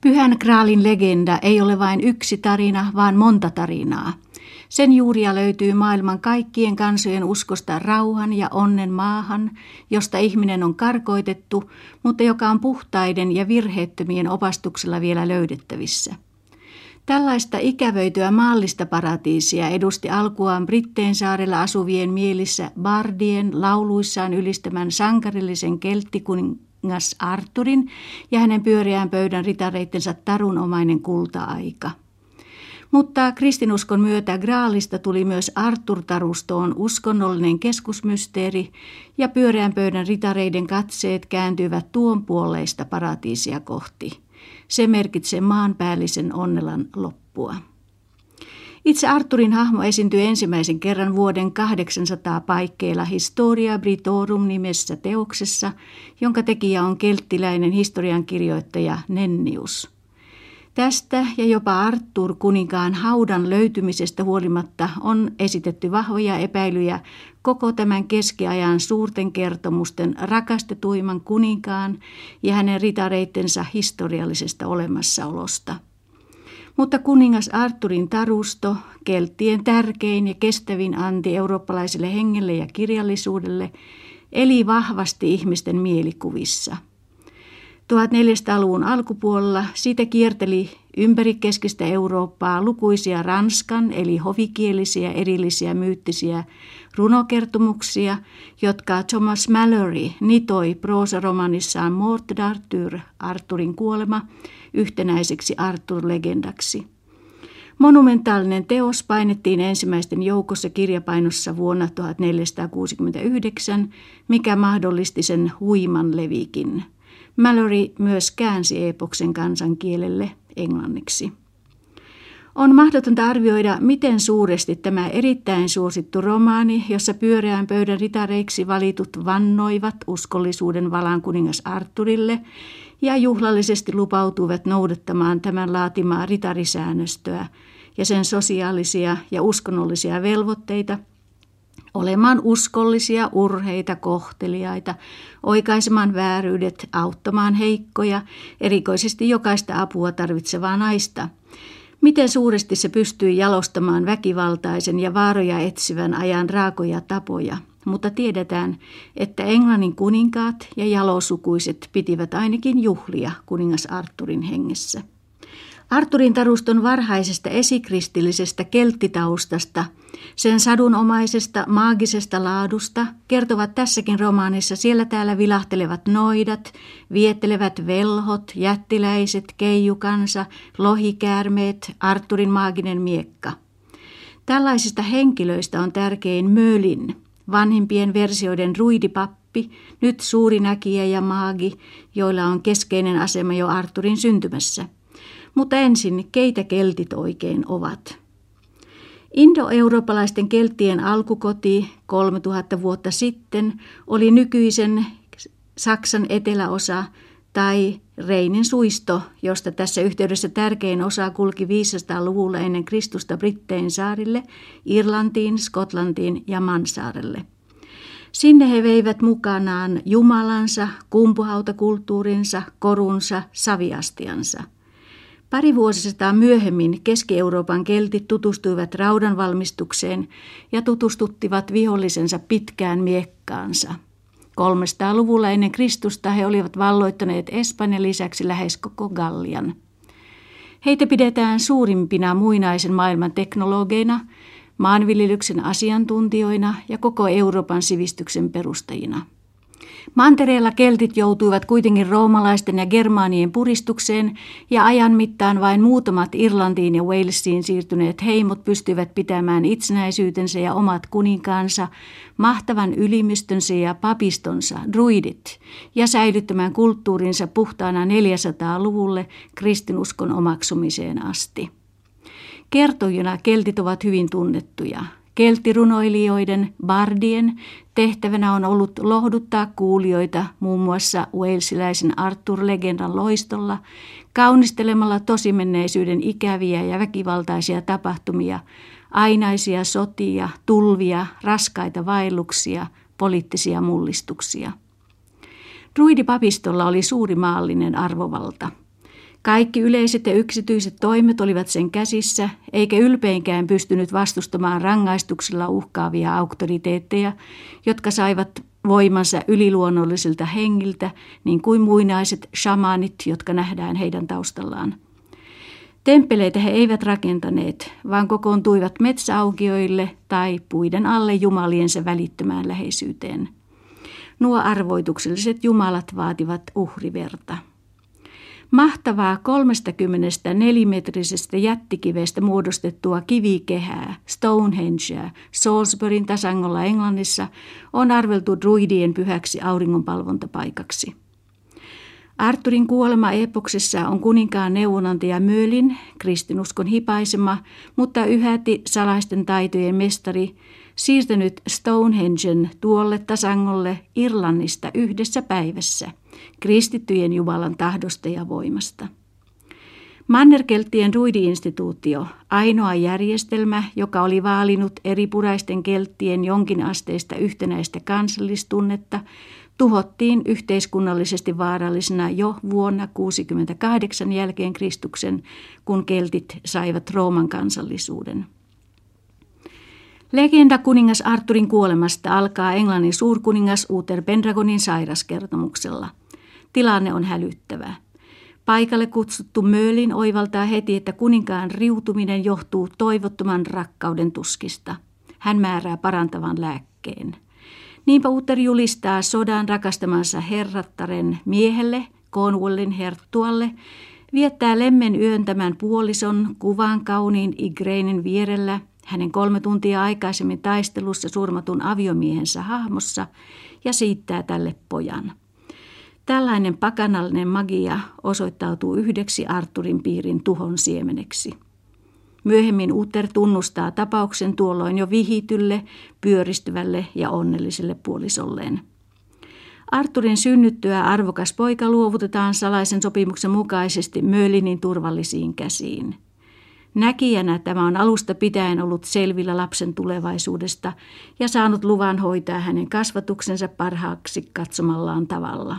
Pyhän Graalin legenda ei ole vain yksi tarina, vaan monta tarinaa. Sen juuria löytyy maailman kaikkien kansojen uskosta rauhan ja onnen maahan, josta ihminen on karkoitettu, mutta joka on puhtaiden ja virheettömien opastuksella vielä löydettävissä. Tällaista ikävöityä maallista paratiisia edusti alkuaan Britteen saarella asuvien mielissä Bardien lauluissaan ylistämän sankarillisen kelttikuningas Arturin ja hänen pyöreän pöydän ritareittensa tarunomainen kulta-aika. Mutta kristinuskon myötä Graalista tuli myös Artur-tarustoon uskonnollinen keskusmysteeri ja pyöreän pöydän ritareiden katseet kääntyivät tuon puoleista paratiisia kohti. Se merkitsee maanpäällisen onnelan loppua. Itse Arturin hahmo esiintyi ensimmäisen kerran vuoden 800 paikkeilla Historia Britorum nimessä teoksessa, jonka tekijä on kelttiläinen historiankirjoittaja Nennius. Tästä ja jopa Artur kuninkaan haudan löytymisestä huolimatta on esitetty vahvoja epäilyjä koko tämän keskiajan suurten kertomusten rakastetuimman kuninkaan ja hänen ritareittensa historiallisesta olemassaolosta. Mutta kuningas Arturin tarusto, kelttien tärkein ja kestävin anti eurooppalaiselle hengelle ja kirjallisuudelle, eli vahvasti ihmisten mielikuvissa – 1400-luvun alkupuolella siitä kierteli ympäri keskistä Eurooppaa lukuisia ranskan eli hovikielisiä erillisiä myyttisiä runokertomuksia, jotka Thomas Mallory nitoi proosaromanissaan Mort d'Arthur, Arturin kuolema, yhtenäiseksi Arthur-legendaksi. Monumentaalinen teos painettiin ensimmäisten joukossa kirjapainossa vuonna 1469, mikä mahdollisti sen huiman levikin. Mallory myös käänsi epoksen kansankielelle englanniksi. On mahdotonta arvioida, miten suuresti tämä erittäin suosittu romaani, jossa pyöreän pöydän ritareiksi valitut vannoivat uskollisuuden valan kuningas Arturille ja juhlallisesti lupautuivat noudattamaan tämän laatimaa ritarisäännöstöä ja sen sosiaalisia ja uskonnollisia velvoitteita – olemaan uskollisia, urheita, kohteliaita, oikaisemaan vääryydet, auttamaan heikkoja, erikoisesti jokaista apua tarvitsevaa naista. Miten suuresti se pystyy jalostamaan väkivaltaisen ja vaaroja etsivän ajan raakoja tapoja, mutta tiedetään, että Englannin kuninkaat ja jalosukuiset pitivät ainakin juhlia kuningas Arturin hengessä. Arturin taruston varhaisesta esikristillisestä kelttitaustasta, sen sadunomaisesta maagisesta laadusta kertovat tässäkin romaanissa siellä täällä vilahtelevat noidat, viettelevät velhot, jättiläiset, keijukansa, lohikäärmeet, Arturin maaginen miekka. Tällaisista henkilöistä on tärkein Mölin, vanhimpien versioiden ruidipappi, nyt suuri näkijä ja maagi, joilla on keskeinen asema jo Arturin syntymässä – mutta ensin, keitä keltit oikein ovat? Indo-eurooppalaisten kelttien alkukoti 3000 vuotta sitten oli nykyisen Saksan eteläosa tai Reinin suisto, josta tässä yhteydessä tärkein osa kulki 500-luvulla ennen Kristusta Brittein saarille, Irlantiin, Skotlantiin ja Mansaarelle. Sinne he veivät mukanaan jumalansa, kumpuhautakulttuurinsa, korunsa, saviastiansa – Pari vuosisataa myöhemmin Keski-Euroopan keltit tutustuivat raudan valmistukseen ja tutustuttivat vihollisensa pitkään miekkaansa. 300-luvulla ennen Kristusta he olivat valloittaneet Espanjan lisäksi lähes koko Gallian. Heitä pidetään suurimpina muinaisen maailman teknologeina, maanviljelyksen asiantuntijoina ja koko Euroopan sivistyksen perustajina. Mantereella keltit joutuivat kuitenkin roomalaisten ja germaanien puristukseen ja ajan mittaan vain muutamat Irlantiin ja Walesiin siirtyneet heimot pystyivät pitämään itsenäisyytensä ja omat kuninkaansa, mahtavan ylimystönsä ja papistonsa, druidit, ja säilyttämään kulttuurinsa puhtaana 400-luvulle kristinuskon omaksumiseen asti. Kertojina keltit ovat hyvin tunnettuja – Kelttirunoilijoiden, bardien, tehtävänä on ollut lohduttaa kuulijoita muun muassa walesiläisen Arthur-legendan loistolla, kaunistelemalla tosimenneisyyden ikäviä ja väkivaltaisia tapahtumia, ainaisia sotia, tulvia, raskaita vaelluksia, poliittisia mullistuksia. Druidipapistolla oli suuri maallinen arvovalta – Kaikki yleiset ja yksityiset toimet olivat sen käsissä, eikä ylpeinkään pystynyt vastustamaan rangaistuksilla uhkaavia auktoriteetteja, jotka saivat voimansa yliluonnollisilta hengiltä, niin kuin muinaiset shamanit, jotka nähdään heidän taustallaan. Temppeleitä he eivät rakentaneet, vaan kokoontuivat metsäaukioille tai puiden alle jumaliensa välittömään läheisyyteen. Nuo arvoitukselliset jumalat vaativat uhriverta. Mahtavaa 34-metrisestä jättikivestä muodostettua kivikehää, Stonehengea, Salisburyn tasangolla Englannissa, on arveltu druidien pyhäksi auringonpalvontapaikaksi. Arturin kuolema epoksessa on kuninkaan neuvonantaja Möölin, kristinuskon hipaisema, mutta yhäti salaisten taitojen mestari, siirtänyt Stonehengen tuolle tasangolle Irlannista yhdessä päivässä, kristittyjen Jumalan tahdosta ja voimasta. Mannerkelttien ruidi-instituutio, ainoa järjestelmä, joka oli vaalinut eri puraisten kelttien jonkinasteista yhtenäistä kansallistunnetta, tuhottiin yhteiskunnallisesti vaarallisena jo vuonna 68 jälkeen Kristuksen, kun keltit saivat Rooman kansallisuuden. Legenda kuningas Arturin kuolemasta alkaa Englannin suurkuningas Uther Pendragonin sairaskertomuksella. Tilanne on hälyttävä. Paikalle kutsuttu Möölin oivaltaa heti, että kuninkaan riutuminen johtuu toivottoman rakkauden tuskista. Hän määrää parantavan lääkkeen. Niinpä Uther julistaa sodan rakastamansa herrattaren miehelle, Cornwallin herttualle, viettää lemmen yön tämän puolison kuvan kauniin Igreinin vierellä, hänen kolme tuntia aikaisemmin taistelussa surmatun aviomiehensä hahmossa ja siittää tälle pojan. Tällainen pakanallinen magia osoittautuu yhdeksi Arturin piirin tuhon siemeneksi. Myöhemmin Uther tunnustaa tapauksen tuolloin jo vihitylle, pyöristyvälle ja onnelliselle puolisolleen. Arturin synnyttyä arvokas poika luovutetaan salaisen sopimuksen mukaisesti Möölinin turvallisiin käsiin. Näkijänä tämä on alusta pitäen ollut selvillä lapsen tulevaisuudesta ja saanut luvan hoitaa hänen kasvatuksensa parhaaksi katsomallaan tavalla.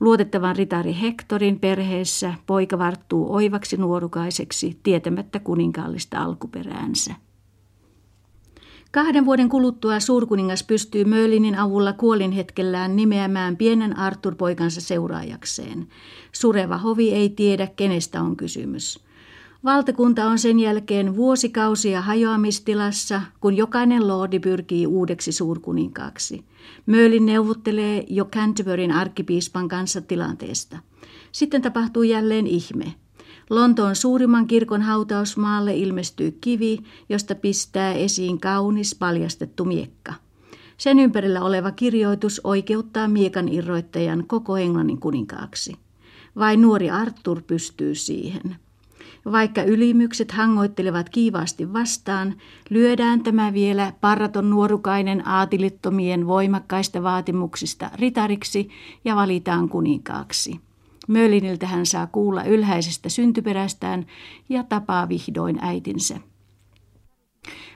Luotettavan ritari Hektorin perheessä poika varttuu oivaksi nuorukaiseksi tietämättä kuninkaallista alkuperäänsä. Kahden vuoden kuluttua suurkuningas pystyy Möölinin avulla kuolinhetkellään nimeämään pienen Arthur-poikansa seuraajakseen. Sureva hovi ei tiedä, kenestä on kysymys. Valtakunta on sen jälkeen vuosikausia hajoamistilassa, kun jokainen lordi pyrkii uudeksi suurkuninkaaksi. Möölin neuvottelee jo Canterburyn arkkipiispan kanssa tilanteesta. Sitten tapahtuu jälleen ihme. Lontoon suurimman kirkon hautausmaalle ilmestyy kivi, josta pistää esiin kaunis paljastettu miekka. Sen ympärillä oleva kirjoitus oikeuttaa miekan irroittajan koko Englannin kuninkaaksi. Vain nuori Arthur pystyy siihen. Vaikka ylimykset hangoittelevat kiivaasti vastaan, lyödään tämä vielä parraton nuorukainen aatilittomien voimakkaista vaatimuksista ritariksi ja valitaan kuninkaaksi. Möliniltä hän saa kuulla ylhäisestä syntyperästään ja tapaa vihdoin äitinsä.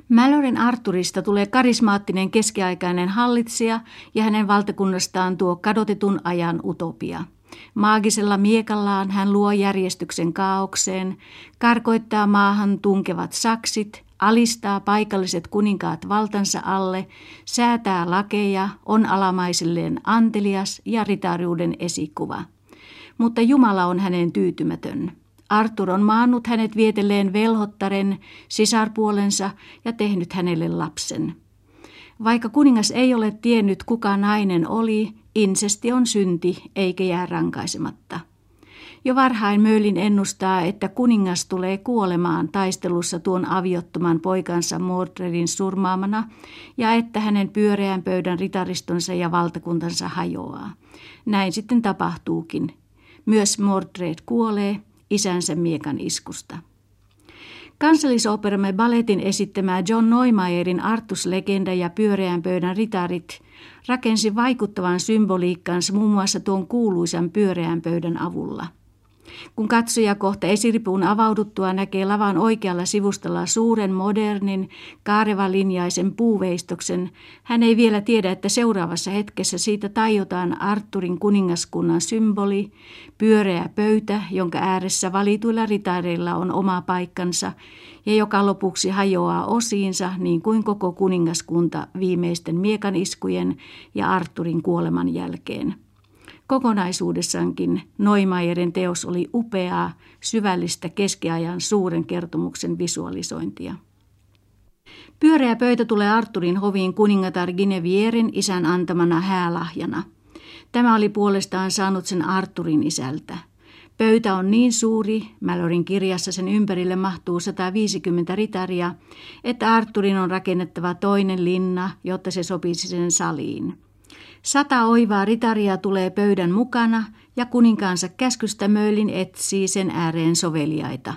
Malorin Arturista tulee karismaattinen keskiaikainen hallitsija ja hänen valtakunnastaan tuo kadotetun ajan utopia – Maagisella miekallaan hän luo järjestyksen kaaukseen, karkoittaa maahan tunkevat saksit, alistaa paikalliset kuninkaat valtansa alle, säätää lakeja, on alamaisilleen antelias ja ritariuden esikuva. Mutta Jumala on hänen tyytymätön. Artur on maannut hänet vietelleen velhottaren, sisarpuolensa ja tehnyt hänelle lapsen. Vaikka kuningas ei ole tiennyt, kuka nainen oli, Insesti on synti eikä jää rankaisematta. Jo varhain Möölin ennustaa, että kuningas tulee kuolemaan taistelussa tuon aviottoman poikansa Mordredin surmaamana ja että hänen pyöreän pöydän ritaristonsa ja valtakuntansa hajoaa. Näin sitten tapahtuukin. Myös Mordred kuolee isänsä miekan iskusta. Kansallisoperamme balletin esittämää John Neumayerin Artus-legenda ja pyöreän pöydän ritarit rakensi vaikuttavan symboliikkansa muun muassa tuon kuuluisan pyöreän pöydän avulla. Kun katsoja kohta esiripuun avauduttua näkee lavan oikealla sivustalla suuren modernin kaarevalinjaisen puuveistoksen, hän ei vielä tiedä, että seuraavassa hetkessä siitä tajotaan Arturin kuningaskunnan symboli, pyöreä pöytä, jonka ääressä valituilla ritareilla on oma paikkansa ja joka lopuksi hajoaa osiinsa niin kuin koko kuningaskunta viimeisten miekaniskujen ja Arturin kuoleman jälkeen. Kokonaisuudessaankin Noimaierin teos oli upeaa, syvällistä keskiajan suuren kertomuksen visualisointia. Pyöreä pöytä tulee Arturin hoviin kuningatar Ginevierin isän antamana häälahjana. Tämä oli puolestaan saanut sen Arturin isältä. Pöytä on niin suuri, Malorin kirjassa sen ympärille mahtuu 150 ritaria, että Arturin on rakennettava toinen linna, jotta se sopisi sen saliin. Sata oivaa ritaria tulee pöydän mukana ja kuninkaansa käskystä möylin etsii sen ääreen soveliaita.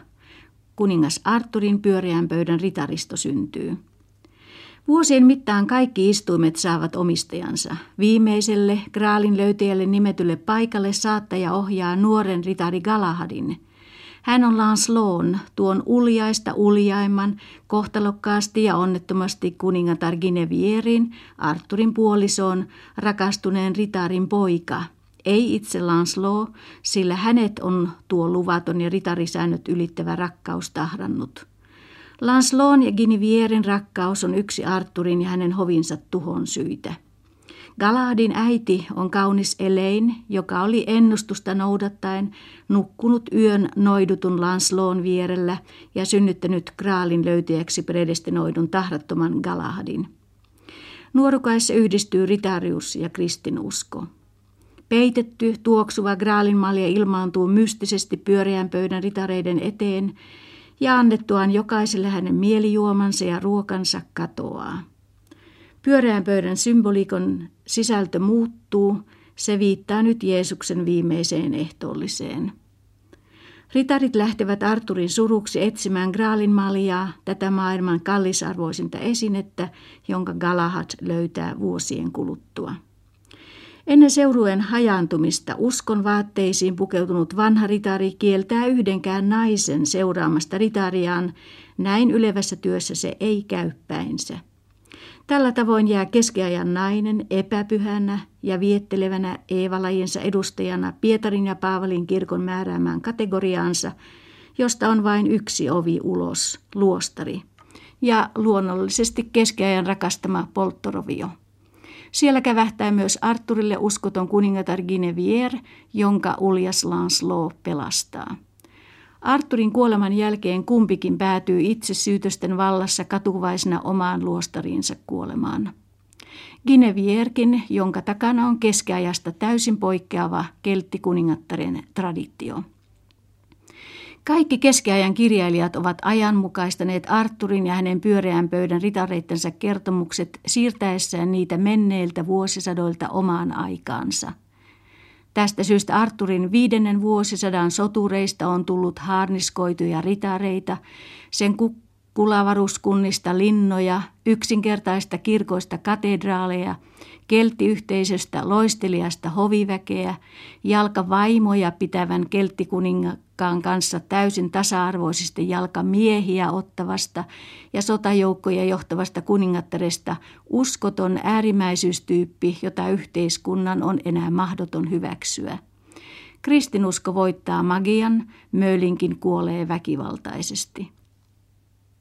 Kuningas Arturin pyöreän pöydän ritaristo syntyy. Vuosien mittaan kaikki istuimet saavat omistajansa. Viimeiselle Graalin löytäjälle nimetylle paikalle saattaja ohjaa nuoren ritari Galahadin – hän on Lancelon, tuon uljaista uljaimman, kohtalokkaasti ja onnettomasti kuningatar Ginevierin, Arturin puolisoon, rakastuneen ritarin poika. Ei itse Lancelot, sillä hänet on tuo luvaton ja ritarisäännöt ylittävä rakkaus tahrannut. Lancelon ja Ginevierin rakkaus on yksi Arturin ja hänen hovinsa tuhon syitä. Galadin äiti on kaunis Elein, joka oli ennustusta noudattaen nukkunut yön noidutun Lansloon vierellä ja synnyttänyt Graalin löytäjäksi predestinoidun tahrattoman Galadin. Nuorukaissa yhdistyy ritarius ja kristinusko. Peitetty, tuoksuva Graalin malja ilmaantuu mystisesti pyöreän pöydän ritareiden eteen ja annettuaan jokaiselle hänen mielijuomansa ja ruokansa katoaa. Pyöreän pöydän symbolikon sisältö muuttuu, se viittaa nyt Jeesuksen viimeiseen ehtoolliseen. Ritarit lähtevät Arturin suruksi etsimään Graalin maljaa, tätä maailman kallisarvoisinta esinettä, jonka Galahad löytää vuosien kuluttua. Ennen seurueen hajaantumista uskon vaatteisiin pukeutunut vanha ritari kieltää yhdenkään naisen seuraamasta ritariaan, näin ylevässä työssä se ei käy päinsä. Tällä tavoin jää keskiajan nainen epäpyhänä ja viettelevänä Eeva-lajinsa edustajana Pietarin ja Paavalin kirkon määräämään kategoriaansa, josta on vain yksi ovi ulos, luostari, ja luonnollisesti keskiajan rakastama polttorovio. Siellä kävähtää myös Arturille uskoton kuningatar Guinevere, jonka uljas Lancelot pelastaa. Arturin kuoleman jälkeen kumpikin päätyy itse syytösten vallassa katuvaisena omaan luostariinsa kuolemaan. Ginevierkin, jonka takana on keskiajasta täysin poikkeava kelttikuningattaren traditio. Kaikki keskiajan kirjailijat ovat ajanmukaistaneet Arturin ja hänen pyöreän pöydän ritareittensa kertomukset siirtäessään niitä menneiltä vuosisadoilta omaan aikaansa – Tästä syystä Arturin viidennen vuosisadan sotureista on tullut haarniskoituja ritareita, sen kukkulavaruskunnista linnoja, yksinkertaista kirkoista katedraaleja, kelttiyhteisöstä loistelijasta hoviväkeä, jalkavaimoja pitävän kelttikuningan kanssa täysin tasa-arvoisesti jalkamiehiä ottavasta ja sotajoukkoja johtavasta kuningattaresta uskoton äärimmäisyystyyppi, jota yhteiskunnan on enää mahdoton hyväksyä. Kristinusko voittaa magian, Mölinkin kuolee väkivaltaisesti.